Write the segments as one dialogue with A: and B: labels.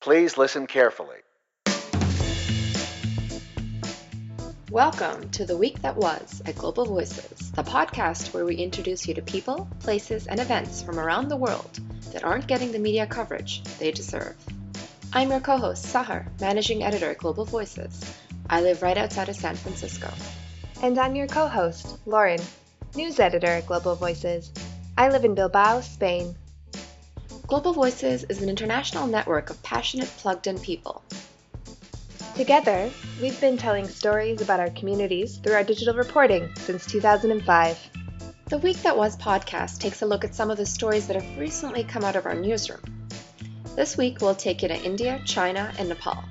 A: Please listen carefully.
B: Welcome to the week that was at Global Voices, the podcast where we introduce you to people, places, and events from around the world that aren't getting the media coverage they deserve. I'm your co host, Sahar, managing editor at Global Voices. I live right outside of San Francisco.
C: And I'm your co host, Lauren, news editor at Global Voices. I live in Bilbao, Spain.
B: Global Voices is an international network of passionate, plugged in people.
C: Together, we've been telling stories about our communities through our digital reporting since 2005.
B: The Week That Was podcast takes a look at some of the stories that have recently come out of our newsroom. This week, we'll take you to India, China, and Nepal.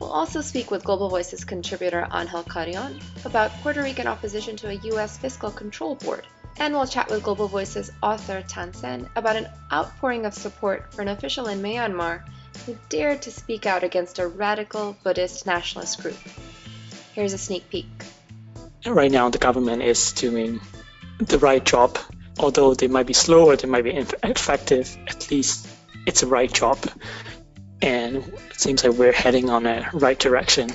B: We'll also speak with Global Voices contributor Angel Carrion about Puerto Rican opposition to a U.S. fiscal control board and we'll chat with Global Voices author Thant Sin about an outpouring of support for an official in Myanmar who dared to speak out against a radical Buddhist nationalist group. Here's a sneak peek.
D: Right now, the government is doing the right job. Although they might be slow or they might be effective, at least it's the right job. And it seems like we're heading on a right direction.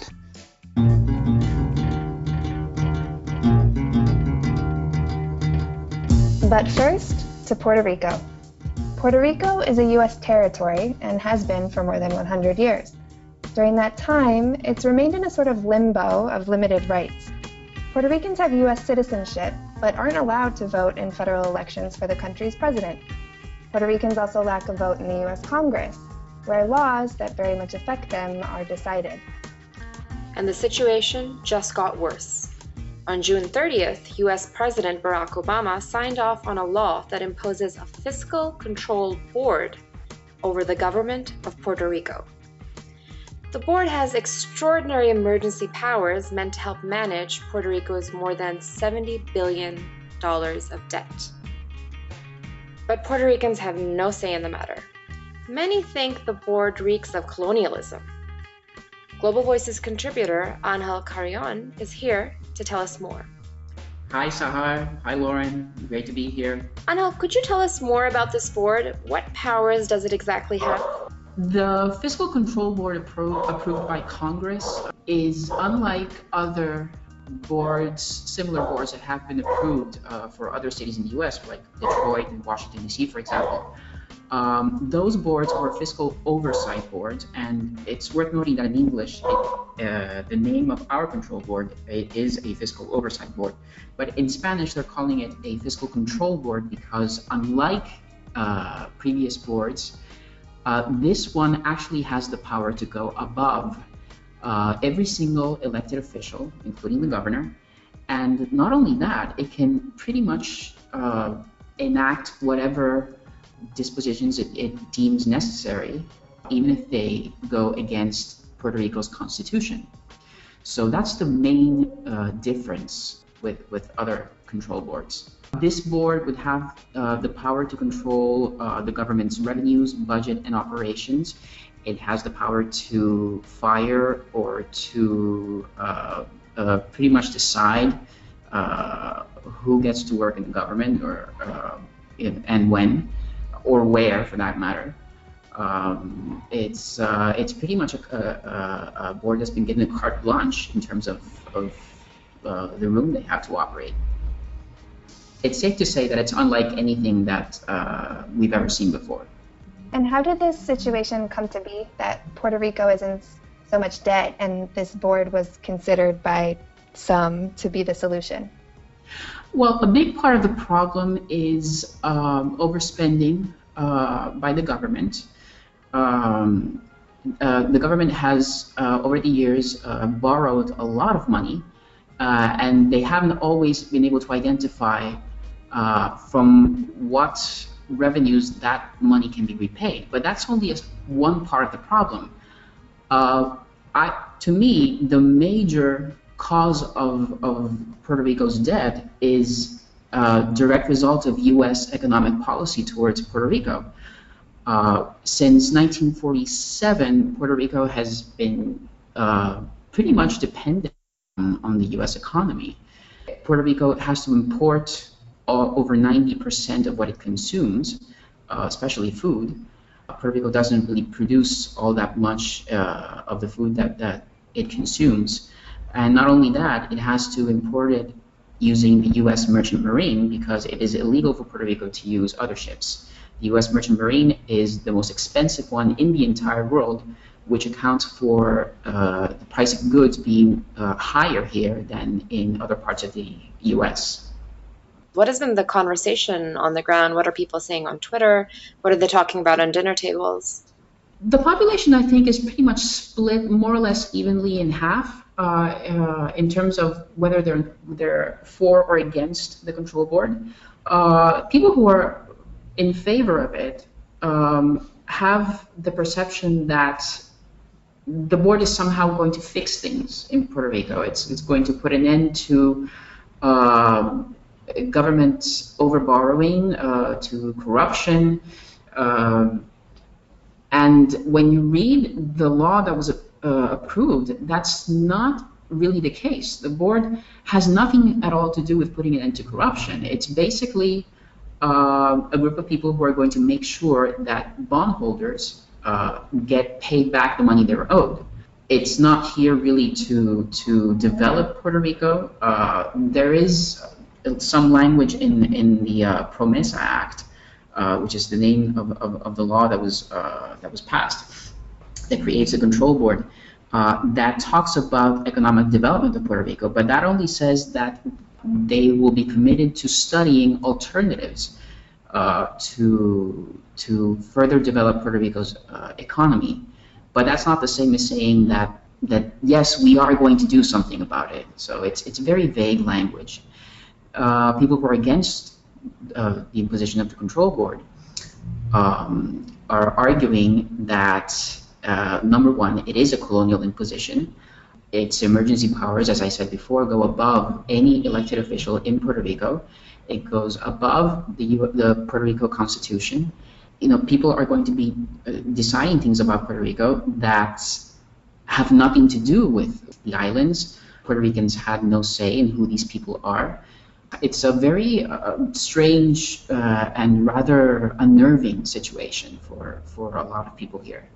C: But first, to Puerto Rico. Puerto Rico is a U.S. territory and has been for more than 100 years. During that time, it's remained in a sort of limbo of limited rights. Puerto Ricans have U.S. citizenship, but aren't allowed to vote in federal elections for the country's president. Puerto Ricans also lack a vote in the U.S. Congress, where laws that very much affect them are decided.
B: And the situation just got worse. On June 30th, US President Barack Obama signed off on a law that imposes a fiscal control board over the government of Puerto Rico. The board has extraordinary emergency powers meant to help manage Puerto Rico's more than $70 billion of debt. But Puerto Ricans have no say in the matter. Many think the board reeks of colonialism. Global Voices contributor Angel Carrion is here to tell us more.
E: Hi, Sahar. Hi, Lauren. Great to be here.
B: Angel, could you tell us more about this board? What powers does it exactly have?
E: The Fiscal Control Board appro- approved by Congress is unlike other boards, similar boards that have been approved uh, for other cities in the U.S., like Detroit and Washington D.C., for example. Um, those boards are fiscal oversight boards, and it's worth noting that in English, it, uh, the name of our control board is a fiscal oversight board. But in Spanish, they're calling it a fiscal control board because, unlike uh, previous boards, uh, this one actually has the power to go above uh, every single elected official, including the governor. And not only that, it can pretty much uh, enact whatever dispositions it, it deems necessary, even if they go against Puerto Rico's constitution. So that's the main uh, difference with, with other control boards. This board would have uh, the power to control uh, the government's revenues, budget, and operations. It has the power to fire or to uh, uh pretty much decide uh, who gets to work in the government or in, and when or where for that matter. Um, it's uh, it's pretty much a, a, a, board that's been given a carte blanche in terms of, of uh, the room they have to operate. It's safe to say that it's unlike anything that uh, we've ever seen before.
C: And how did this situation come to be that Puerto Rico is in so much debt and this board was considered by some to be the solution?
E: Well, a big part of the problem is um, overspending uh, by the government. Um, uh, the government has, uh, over the years, uh, borrowed a lot of money, uh, and they haven't always been able to identify uh, from what revenues that money can be repaid. But that's only a, one part of the problem. I, to me, the major cause of, of Puerto Rico's debt is a direct result of U.S. economic policy towards Puerto Rico. Uh, since 1947, Puerto Rico has been uh, pretty much dependent on, on, the U.S. economy. Puerto Rico has to import uh, over 90% of what it consumes, uh, especially food. Puerto Rico doesn't really produce all that much uh, of the food that, that it consumes. And not only that, it has to import it using the U.S. Merchant Marine because it is illegal for Puerto Rico to use other ships. The U.S. Merchant Marine is the most expensive one in the entire world, which accounts for uh, the price of goods being uh, higher here than in other parts of the U.S.
B: What has been the conversation on the ground? What are people saying on Twitter? What are they talking about on dinner tables?
E: The population, I think, is pretty much split more or less evenly in half. Uh, uh, in terms of whether they're they're for or against the control board. Uh, people who are in favor of it um, have the perception that the board is somehow going to fix things in Puerto Rico. It's, it's going to put an end to uh, government overborrowing, uh, to corruption. Um, and when you read the law that was uh, approved, that's not really the case. The board has nothing at all to do with putting an end to corruption. It's basically uh, a group of people who are going to make sure that bondholders uh, get paid back the money they're owed. It's not here really to to develop Puerto Rico. Uh, there is some language in in the uh, Promesa Act, uh, which is the name of, of, of the law that was uh, that was passed, that creates a control board. Uh, that talks about economic development of Puerto Rico, but that only says that they will be committed to studying alternatives uh, to to further develop Puerto Rico's uh, economy. But that's not the same as saying that that yes, we are going to do something about it. So it's it's very vague language. Uh, people who are against uh, the imposition of the control board um, are arguing that uh, number one, it is a colonial imposition. Its emergency powers, as I said before, go above any elected official in Puerto Rico. It goes above the, the Puerto Rico Constitution. You know, people are going to be uh, deciding things about Puerto Rico that have nothing to do with the islands. Puerto Ricans had no say in who these people are. It's a very uh, strange uh, and rather unnerving situation for, for a lot of people here.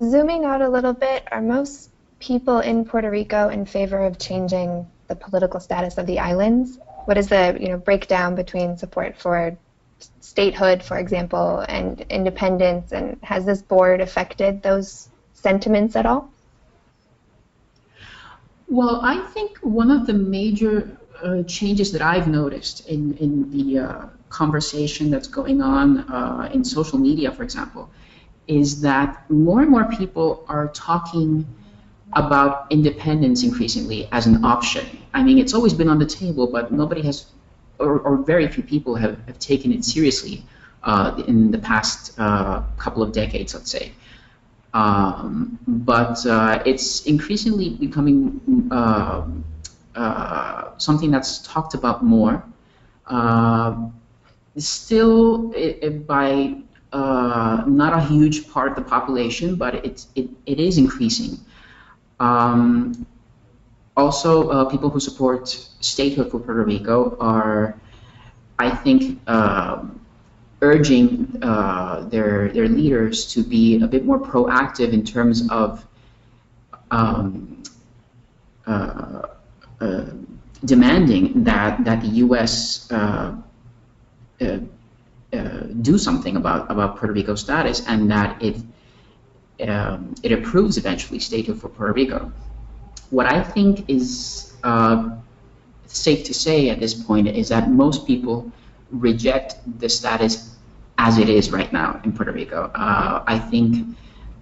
C: Zooming out a little bit, are most people in Puerto Rico in favor of changing the political status of the islands? What is the you know breakdown between support for statehood, for example, and independence? And has this board affected those sentiments at all?
E: Well, I think one of the major uh, changes that I've noticed in, in the uh, conversation that's going on uh, in social media, for example, is that more and more people are talking about independence increasingly as an option. I mean, it's always been on the table, but nobody has, or, or very few people have, have taken it seriously uh, in the past uh, couple of decades, let's say. Um, but uh, it's increasingly becoming uh, uh, something that's talked about more. Uh, still, it, it, by not a huge part of the population, but it, it, it is increasing. Um, also, uh, people who support statehood for Puerto Rico are, I think, uh, urging uh, their their leaders to be a bit more proactive in terms of um, uh, uh, demanding that that the U.S. Uh, do something about about Puerto Rico's status and that it um, it approves eventually statehood for Puerto Rico. What I think is uh, safe to say at this point is that most people reject the status as it is right now in Puerto Rico. Uh, I think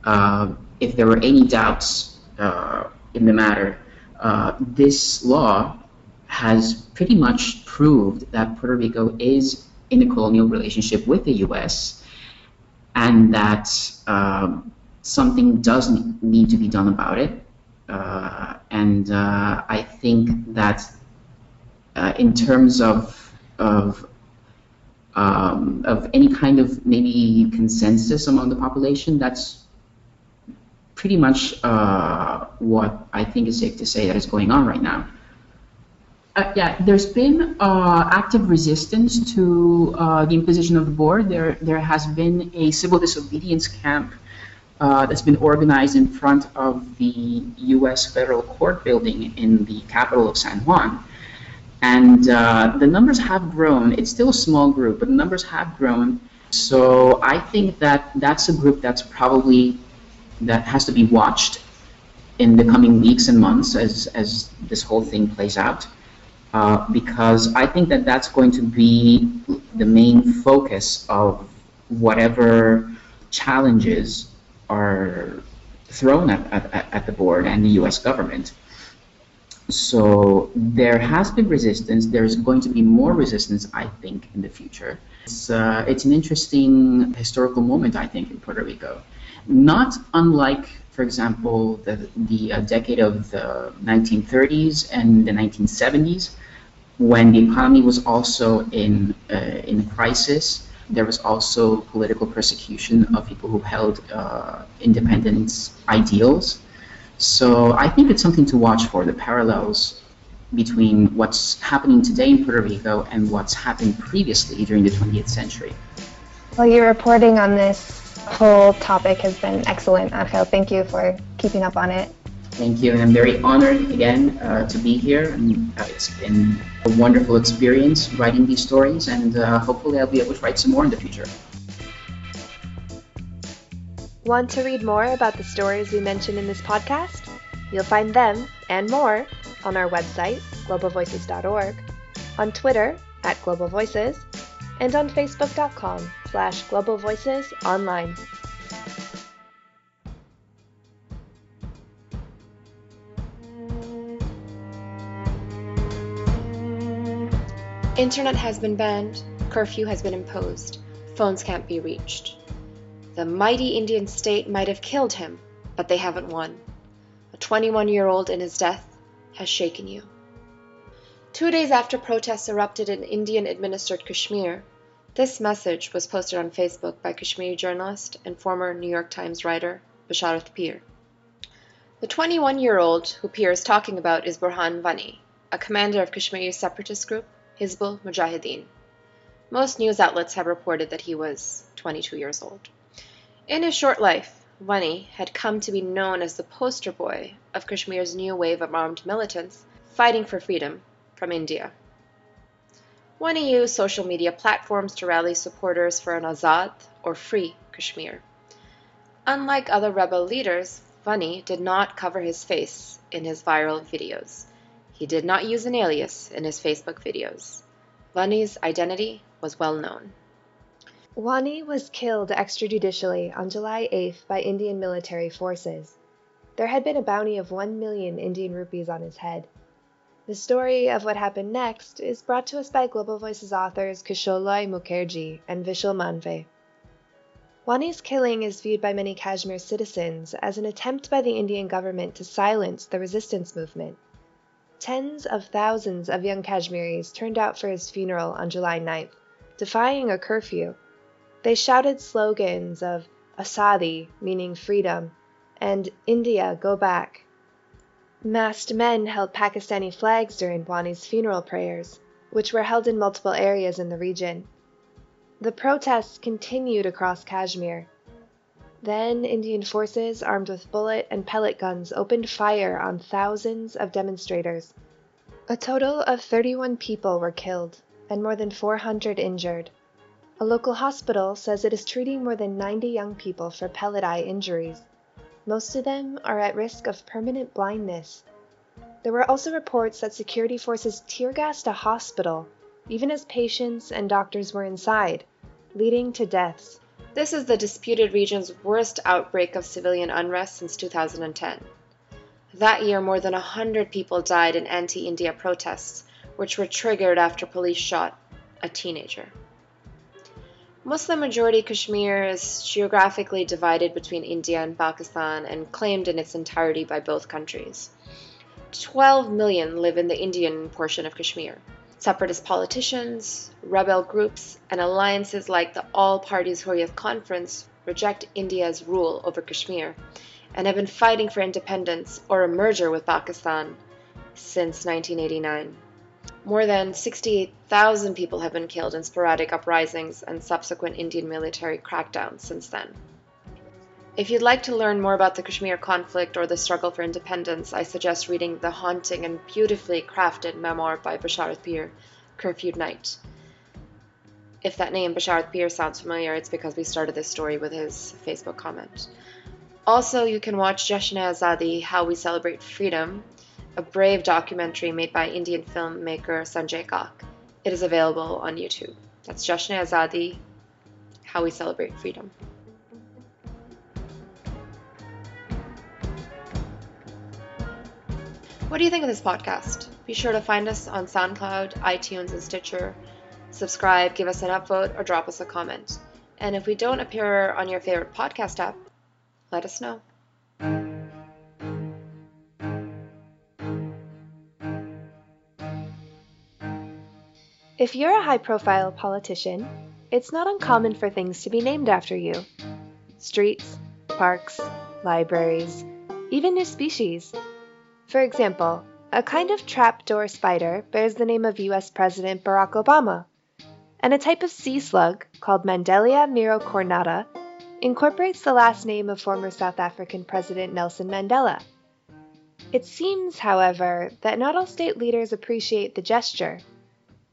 E: uh, if there were any doubts uh, in the matter, uh, this law has pretty much proved that Puerto Rico is in a colonial relationship with the U.S. and that um, something does need to be done about it. Uh, and uh, I think that uh, in terms of of um, of any kind of maybe consensus among the population, that's pretty much uh, what I think is safe to say that is going on right now. Uh, yeah, there's been uh, active resistance to uh, the imposition of the board. There, there has been a civil disobedience camp uh, that's been organized in front of the U.S. federal court building in the capital of San Juan. And uh, the numbers have grown. It's still a small group, but the numbers have grown. So I think that that's a group that's probably that has to be watched in the coming weeks and months as, as this whole thing plays out. Uh, because I think that that's going to be the main focus of whatever challenges are thrown at, at, at the board and the US government. So there has been resistance. There's going to be more resistance, I think, in the future. It's, uh, it's an interesting historical moment, I think, in Puerto Rico. Not unlike, for example, the, the uh, decade of the 1930s and the 1970s, when the economy was also in, uh, in crisis there was also political persecution of people who held uh, independence ideals. So I think it's something to watch for the parallels between what's happening today in Puerto Rico and what's happened previously during the 20th century.
C: Well, you're reporting on this whole topic has been excellent, Angel. Thank you for keeping up on it.
E: Thank you, and I'm very honored again uh, to be here. And uh, it's been a wonderful experience writing these stories, and uh, hopefully, I'll be able to write some more in the future.
A: Want to read more about the stories we mentioned in this podcast? You'll find them and more on our website, globalvoices.org, on Twitter at Global Voices, and on facebook.com slash Global Voices Online.
B: Internet has been banned, curfew has been imposed, phones can't be reached. The mighty Indian state might have killed him, but they haven't won. A 21 year old in his death has shaken you. Two days after protests erupted in Indian administered Kashmir, this message was posted on Facebook by Kashmiri journalist and former New York Times writer Basharat Peer. The 21 year old who Peer is talking about is Burhan Wani, a commander of Kashmiri's separatist group Hizbul Mujahideen. Most news outlets have reported that he was 22 years old. In his short life, Wani had come to be known as the poster boy of Kashmir's new wave of armed militants fighting for freedom from India. Wani used social media platforms to rally supporters for an Azad or free Kashmir. Unlike other rebel leaders, Wani did not cover his face in his viral videos. He did not use an alias in his Facebook videos. Wani's identity was well known.
A: Wani was killed extrajudicially on July 8th by Indian military forces. There had been a bounty of 1 million Indian rupees on his head. The story of what happened next is brought to us by Global Voices authors Kisholoy Mukherjee and Vishal Manve. Wani's killing is viewed by many Kashmir citizens as an attempt by the Indian government to silence the resistance movement. Tens of thousands of young Kashmiris turned out for his funeral on July 9th, defying a curfew. They shouted slogans of Azadi, meaning freedom, and India, go back. Masked men held Pakistani flags during Wani's funeral prayers, which were held in multiple areas in the region. The protests continued across Kashmir, then Indian forces armed with bullet and pellet guns opened fire on thousands of demonstrators. A total of 31 people were killed and more than 400 injured. A local hospital says it is treating more than 90 young people for pellet eye injuries. Most of them are at risk of permanent blindness. There were also reports that security forces tear gassed a hospital, even as patients and doctors were inside, leading to deaths.
B: This is the disputed region's worst outbreak of civilian unrest since 2010. That year, more than 100 people died in anti India protests, which were triggered after police shot a teenager. Muslim majority Kashmir is geographically divided between India and Pakistan and claimed in its entirety by both countries. 12 million live in the Indian portion of Kashmir. Separatist politicians, rebel groups, and alliances like the All Parties Hurriyat Conference reject India's rule over Kashmir and have been fighting for independence or a merger with Pakistan since 1989. More than 68,000 people have been killed in sporadic uprisings and subsequent Indian military crackdowns since then. If you'd like to learn more about the Kashmir conflict or the struggle for independence, I suggest reading the haunting and beautifully crafted memoir by Basharat Peer, Curfewed Night. If that name, Basharat Peer, sounds familiar, it's because we started this story with his Facebook comment. Also, you can watch Jashn Azadi How We Celebrate Freedom, a brave documentary made by Indian filmmaker Sanjay Kak. It is available on YouTube. That's Jashn Azadi How We Celebrate Freedom. What do you think of this podcast? Be sure to find us on SoundCloud, iTunes, and Stitcher. Subscribe, give us an upvote, or drop us a comment. And if we don't appear on your favorite podcast app, let us know.
A: If you're a high profile politician, it's not uncommon for things to be named after you streets, parks, libraries, even new species. For example, a kind of trapdoor spider bears the name of US President Barack Obama, and a type of sea slug called Mandelia mirocornata incorporates the last name of former South African President Nelson Mandela. It seems, however, that not all state leaders appreciate the gesture.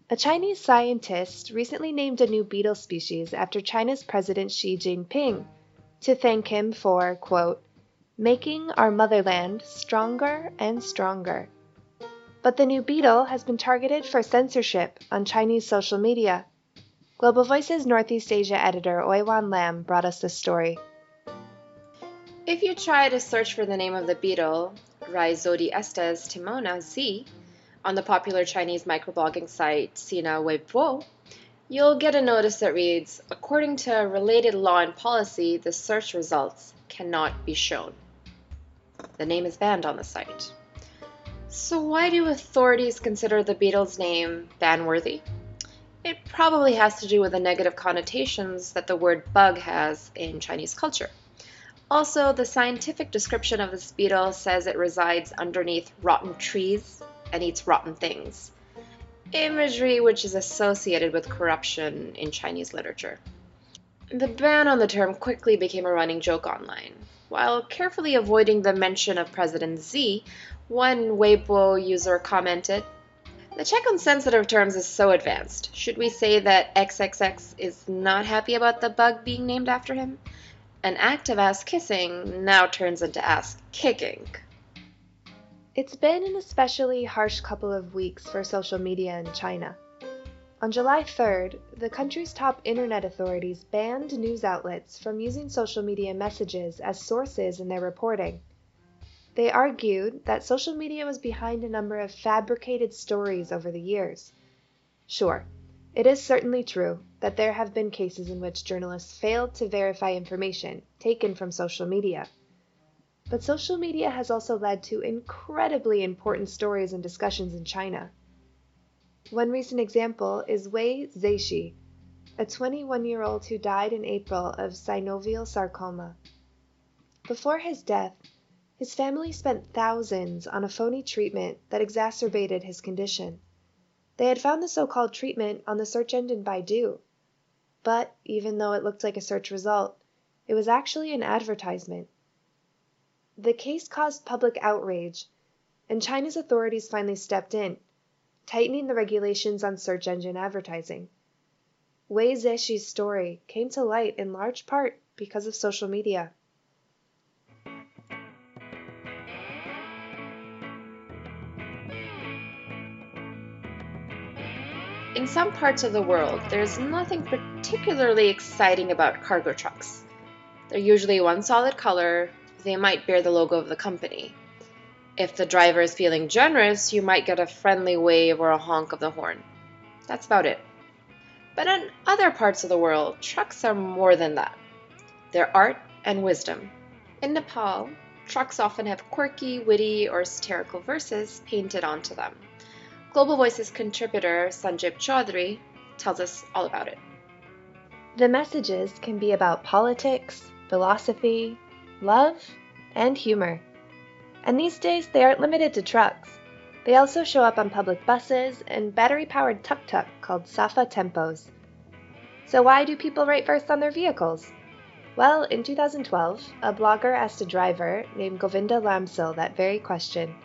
A: A Chinese scientist recently named a new beetle species after China's President Xi Jinping to thank him for, quote, making our motherland stronger and stronger. But the new beetle has been targeted for censorship on Chinese social media. Global Voices Northeast Asia editor Oiwan Lam brought us this story.
B: If you try to search for the name of the beetle, Rhyzodiastes timona Z, on the popular Chinese microblogging site Sina Weibo, you'll get a notice that reads, according to related law and policy, the search results cannot be shown. The name is banned on the site. So why do authorities consider the beetle's name ban-worthy? It probably has to do with the negative connotations that the word bug has in Chinese culture. Also, the scientific description of this beetle says it resides underneath rotten trees and eats rotten things. Imagery which is associated with corruption in Chinese literature. The ban on the term quickly became a running joke online. While carefully avoiding the mention of President Xi, one Weibo user commented, the check on sensitive terms is so advanced. Should we say that XXX is not happy about the bug being named after him? An act of ass kissing now turns into ass kicking.
A: It's been an especially harsh couple of weeks for social media in China. On July 3rd, the country's top internet authorities banned news outlets from using social media messages as sources in their reporting. They argued that social media was behind a number of fabricated stories over the years. Sure, it is certainly true that there have been cases in which journalists failed to verify information taken from social media. But social media has also led to incredibly important stories and discussions in China. One recent example is Wei Zexi, a 21 year old who died in April of synovial sarcoma. Before his death, his family spent thousands on a phony treatment that exacerbated his condition. They had found the so-called treatment on the search engine Baidu. But even though it looked like a search result, it was actually an advertisement. The case caused public outrage, and China's authorities finally stepped in, tightening the regulations on search engine advertising. Wei Zexi's story came to light in large part because of social media.
B: In some parts of the world, there's nothing particularly exciting about cargo trucks. They're usually one solid color, they might bear the logo of the company. If the driver is feeling generous, you might get a friendly wave or a honk of the horn. That's about it. But in other parts of the world, trucks are more than that. They're art and wisdom. In Nepal, trucks often have quirky, witty, or satirical verses painted onto them. Global Voices contributor Sanjib Choudhary tells us all about it.
A: The messages can be about politics, philosophy, love, and humor. And these days they aren't limited to trucks. They also show up on public buses and battery powered tuk tuk called Safa Tempos. So, why do people write verse on their vehicles? Well, in 2012, a blogger asked a driver named Govinda Lamsal that very question.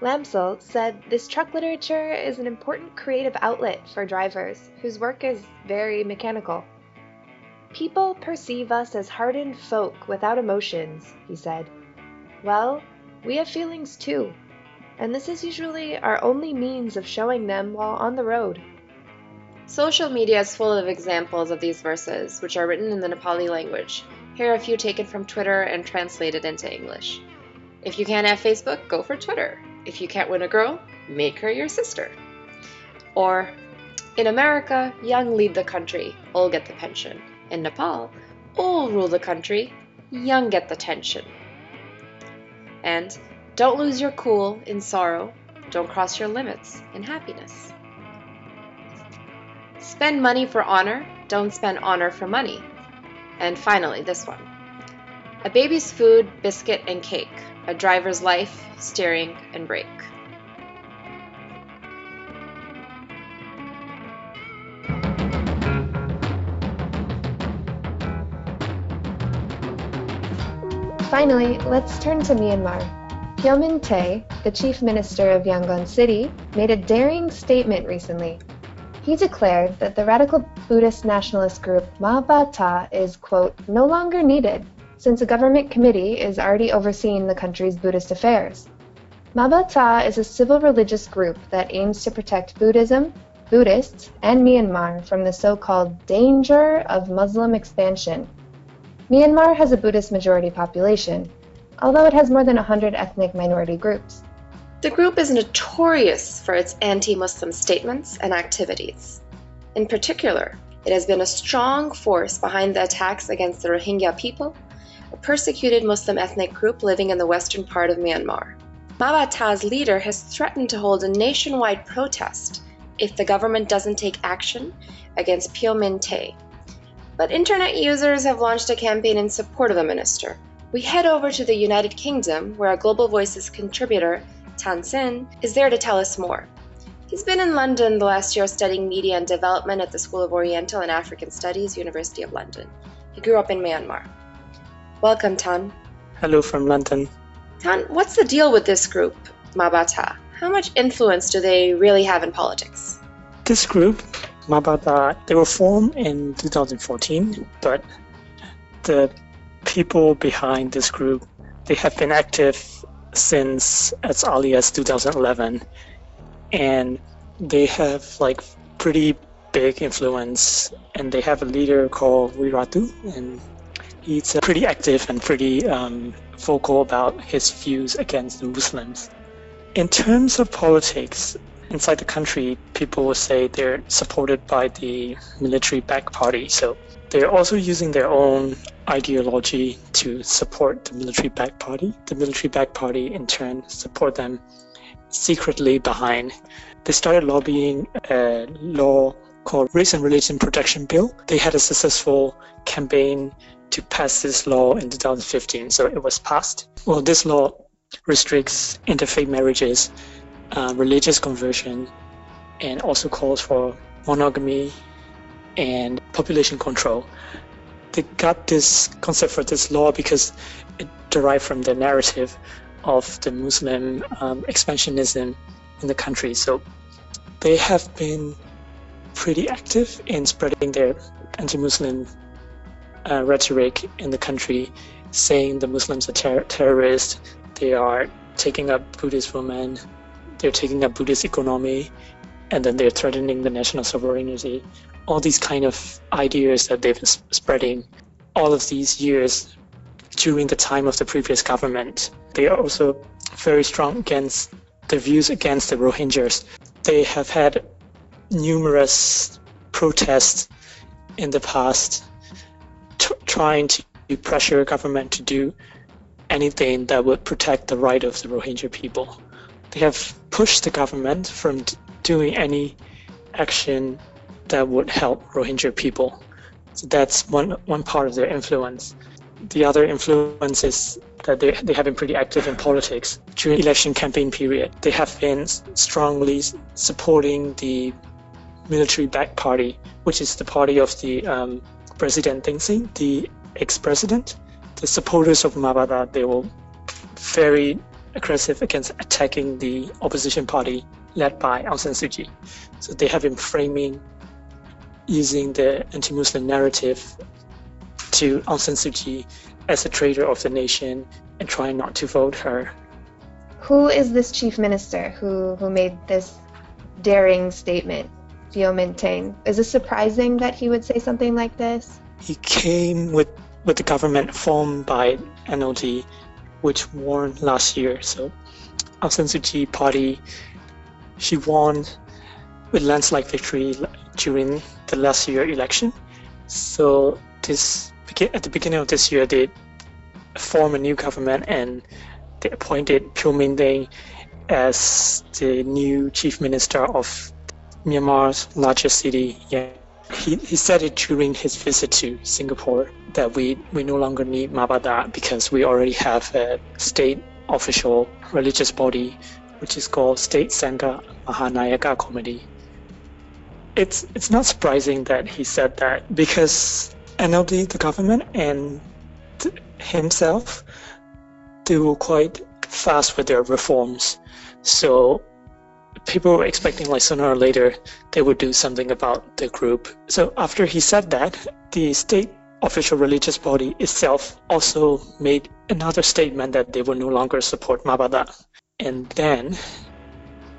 A: Lamsal said this truck literature is an important creative outlet for drivers whose work is very mechanical. People perceive us as hardened folk without emotions, he said. Well, we have feelings too, and this is usually our only means of showing them while on the road.
B: Social media is full of examples of these verses, which are written in the Nepali language. Here are a few taken from Twitter and translated into English. If you can't have Facebook, go for Twitter. If you can't win a girl, make her your sister. Or, in America, young lead the country, old get the pension. In Nepal, old rule the country, young get the tension. And don't lose your cool in sorrow, don't cross your limits in happiness. Spend money for honor, don't spend honor for money. And finally, this one. A baby's food, biscuit, and cake a driver's life, steering, and brake.
C: Finally, let's turn to Myanmar. Phyo Min Thein, the chief minister of Yangon City, made a daring statement recently. He declared that the radical Buddhist nationalist group Ma Ba Tha is, quote, no longer needed since a government committee is already overseeing the country's Buddhist affairs. Ma Ba Tha is a civil religious group that aims to protect Buddhism, Buddhists, and Myanmar from the so-called danger of Muslim expansion. Myanmar has a Buddhist majority population, although it has more than 100 ethnic minority groups.
B: The group is notorious for its anti-Muslim statements and activities. In particular, it has been a strong force behind the attacks against the Rohingya people a persecuted Muslim ethnic group living in the western part of Myanmar. Ma leader has threatened to hold a nationwide protest if the government doesn't take action against Phyo Min Thein. But internet users have launched a campaign in support of the minister. We head over to the United Kingdom, where our Global Voices contributor, Thant Sin, is there to tell us more. He's been in London the last year studying media and development at the School of Oriental and African Studies, University of London. He grew up in Myanmar. Welcome, Thant.
D: Hello from London.
B: Thant, what's the deal with this group, Ma Ba Tha? How much influence do they really have in politics?
D: This group, Ma Ba Tha, they were formed in 2014, but the people behind this group, they have been active since as early as 2011, and they have like pretty big influence, and they have a leader called Wirathu, and he's uh, pretty active and pretty um, vocal about his views against the Muslims. In terms of politics, inside the country, people will say they're supported by the military backed party. So they're also using their own ideology to support the military backed party. The military backed party, in turn, support them secretly behind. They started lobbying a law called Race and Religion Protection Bill. They had a successful campaign to pass this law in 2015, so it was passed. Well, this law restricts interfaith marriages, uh, religious conversion, and also calls for monogamy and population control. They got this concept for this law because it derived from the narrative of the Muslim um, expansionism in the country. So they have been pretty active in spreading their anti-Muslim uh, rhetoric in the country saying the Muslims are ter- terrorists, they are taking up Buddhist women, they're taking up Buddhist economy, and then they're threatening the national sovereignty. All these kind of ideas that they've been spreading all of these years during the time of the previous government. They are also very strong against the views against the Rohingyas. They have had numerous protests in the past t- trying to pressure government to do anything that would protect the right of the Rohingya people. They have pushed the government from doing any action that would help Rohingya people. So that's one one part of their influence. the other influence is that they, they have been pretty active in politics. During election campaign period, they have been strongly supporting the military-backed party, which is the party of the um, President Thein Sein, the ex-president. The supporters of Ma Ba Tha, they were very aggressive against attacking the opposition party led by Aung San Suu Kyi. So they have been framing using the anti-Muslim narrative to Aung San Suu Kyi as a traitor of the nation and trying not to vote her.
C: Who is this chief minister who, who made this daring statement, Phyo Min Is it surprising that he would say something like this?
D: He came with, with the government formed by NLD, which won last year. So Aung San Suu Kyi party, she won with landslide victory during the last year election. So this at the beginning of this year, they formed a new government and they appointed Phyo Min Thein as the new chief minister of Myanmar's largest city. Yeah. He, he said it during his visit to Singapore that we, we no longer need Ma Ba Tha because we already have a state official religious body which is called State Sangha Mahanayaka Committee. It's it's not surprising that he said that because NLD, the government, and himself, they were quite fast with their reforms. So people were expecting like sooner or later they would do something about the group. So after he said that, the state official religious body itself also made another statement that they will no longer support Ma Ba Tha. And then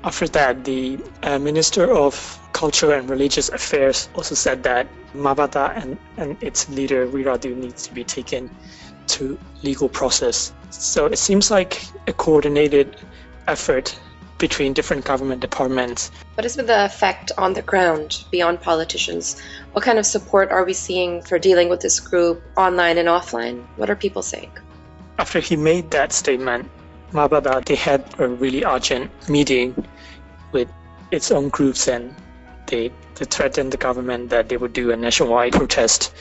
D: after that, the uh, Minister of Culture and Religious Affairs also said that Ma Ba Tha and, and its leader Wirathu needs to be taken to legal process. So it seems like a coordinated effort between different government departments.
B: What has been the effect on the ground beyond politicians? What kind of support are we seeing for dealing with this group online and offline? What are people saying?
D: After he made that statement, Ma Ba Tha they had a really urgent meeting with its own groups and they, they threatened the government that they would do a nationwide protest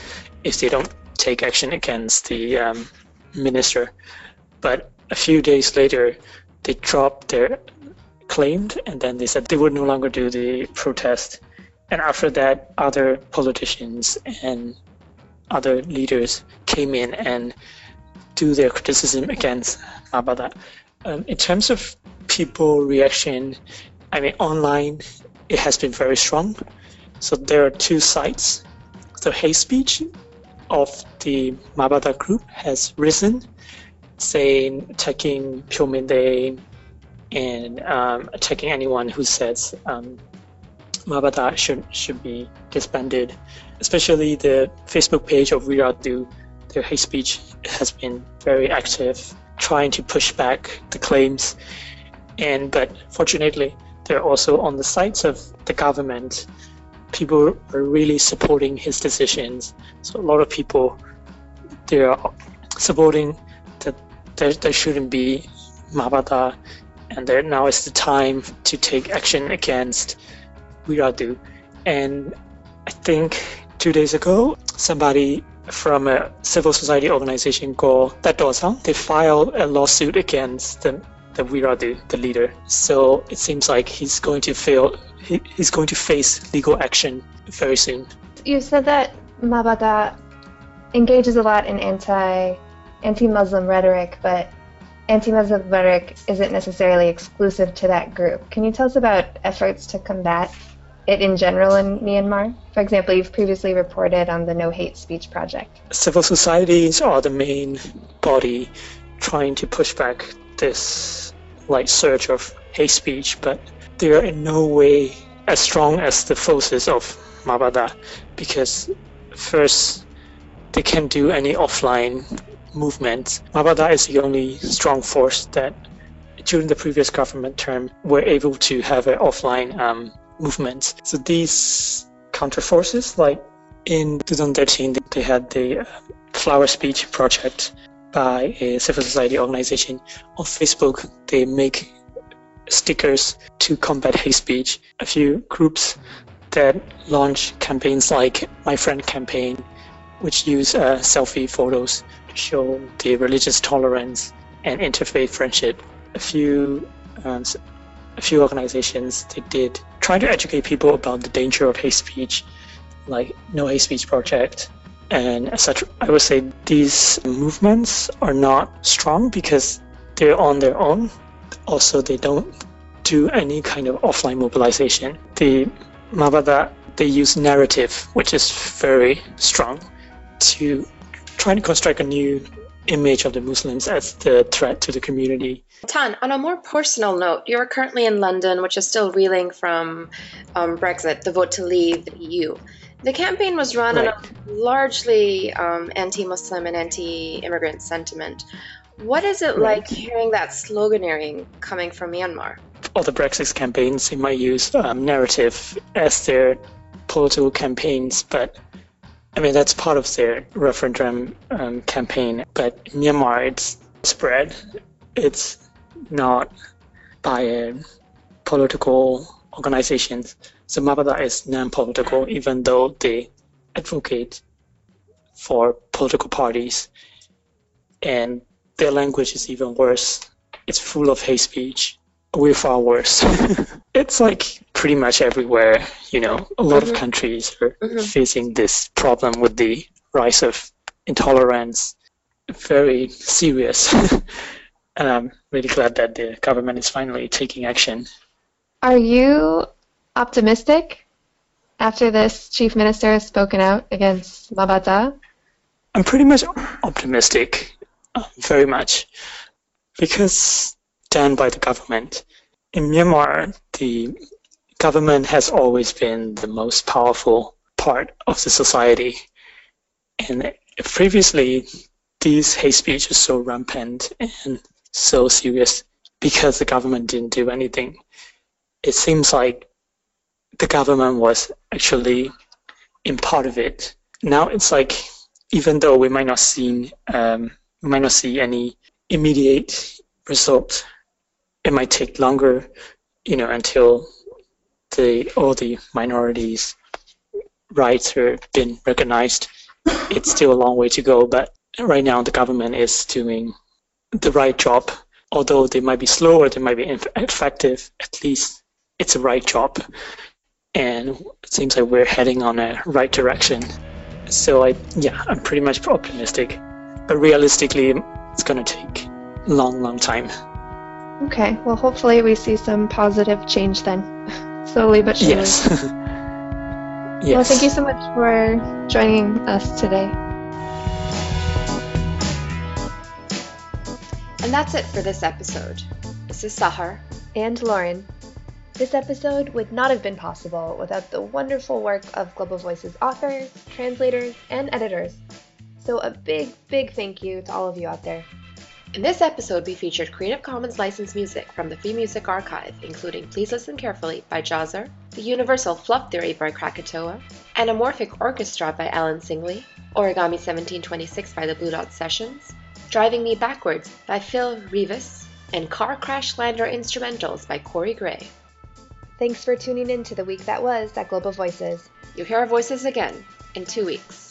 D: if they don't take action against the um, minister. But a few days later, they dropped their claim and then they said they would no longer do the protest. And after that, other politicians and other leaders came in and do their criticism against Ma Ba Tha. Um, in terms of people reaction, I mean, online, it has been very strong. So there are two sides. The hate speech of the Ma Ba Tha group has risen, saying attacking Phyo And um, attacking anyone who says um, Ma Ba Tha should should be disbanded. Especially the Facebook page of Wirathu, their hate speech has been very active, trying to push back the claims. And but fortunately, they're also on the sides of the government. People are really supporting his decisions. So a lot of people they are supporting that there, there shouldn't be Ma Ba Tha and that now is the time to take action against Wirathu. And I think two days ago, somebody from a civil society organization called Tat Daw Saung, they filed a lawsuit against the the Wirathu, the leader. So it seems like he's going to fail. He, he's going to face legal action very soon.
C: You said that Ma Ba Tha engages a lot in anti anti-Muslim rhetoric, but anti-Muslim rhetoric isn't necessarily exclusive to that group. Can you tell us about efforts to combat it in general in Myanmar? For example, you've previously reported on the No Hate Speech Project.
D: Civil societies are the main body trying to push back this like surge of hate speech, but they are in no way as strong as the forces of Ma Ba Tha because first they can't do any offline movements. Ma Ba Tha is the only strong force that during the previous government term were able to have an offline um, movement. So these counter forces, like in 2013, they had the uh, Flower Speech Project, by a civil society organization. On Facebook, they make stickers to combat hate speech. A few groups that launch campaigns like My Friend Campaign which use uh, selfie photos to show the religious tolerance and interfaith friendship. A few um, a few organizations they did try to educate people about the danger of hate speech, like No Hate Speech Project and such. I would say these movements are not strong because they're on their own. Also, they don't do any kind of offline mobilization. The Ma Ba Tha they use narrative, which is very strong, to try to construct a new image of the Muslims as the threat to the community.
B: Thant, on a more personal note, you're currently in London, which is still reeling from um, Brexit, the vote to leave the EU. The campaign was run right. on a largely um, anti Muslim and anti immigrant sentiment. What is it right. like hearing that sloganeering coming from Myanmar?
D: All the Brexit campaigns, they might use um, narrative as their political campaigns, but I mean, that's part of their referendum um, campaign. But Myanmar, it's spread. It's not by political organizations. So Ma Ba Tha is non-political, even though they advocate for political parties, and their language is even worse. It's full of hate speech. We're far worse. it's like pretty much everywhere. You know, a lot mm-hmm. of countries are mm-hmm. facing this problem with the rise of intolerance. Very serious. and I'm really glad that the government is finally taking action.
C: Are you optimistic after this chief minister has spoken out against Ma Ba Tha?
D: I'm pretty much optimistic, uh, very much, because done by the government. In Myanmar, the government has always been the most powerful part of the society. And previously, these hate speech is so rampant and so serious because the government didn't do anything. It seems like the government was actually in part of it. Now it's like even though we might not see um, we might not see any immediate result, it might take longer, you know, until the all the minorities' rights have been recognized. It's still a long way to go, but right now the government is doing the right job. Although they might be slow or they might be effective, at least it's the right job. And it seems like we're heading on a right direction. So I, yeah, I'm pretty much optimistic. But realistically, it's going to take a long, long time.
C: Okay, well, hopefully we see some positive change then. slowly but surely.
D: Yes.
C: yes. Well, thank you so much for joining us today.
B: And that's it for this episode. This is Sahar.
A: And Lauren. This episode would not have been possible without the wonderful work of Global Voices authors, translators, and editors. So, a big, big thank you to all of you out there.
B: In this episode, we featured Creative Commons licensed music from the Free Music Archive, including Please Listen Carefully by Jahzzar, The Universal Fluff Theory by Krackatoa, Anamorphic Orchestra by Alan Singley, Origami 1726 by the Blue Dot Sessions, Driving Me Backwards by Phil Reavis, and Car Crash Lander Instrumentals by Cory Gray.
A: Thanks for tuning in to the week that was at Global Voices.
B: You'll hear our voices again in two weeks.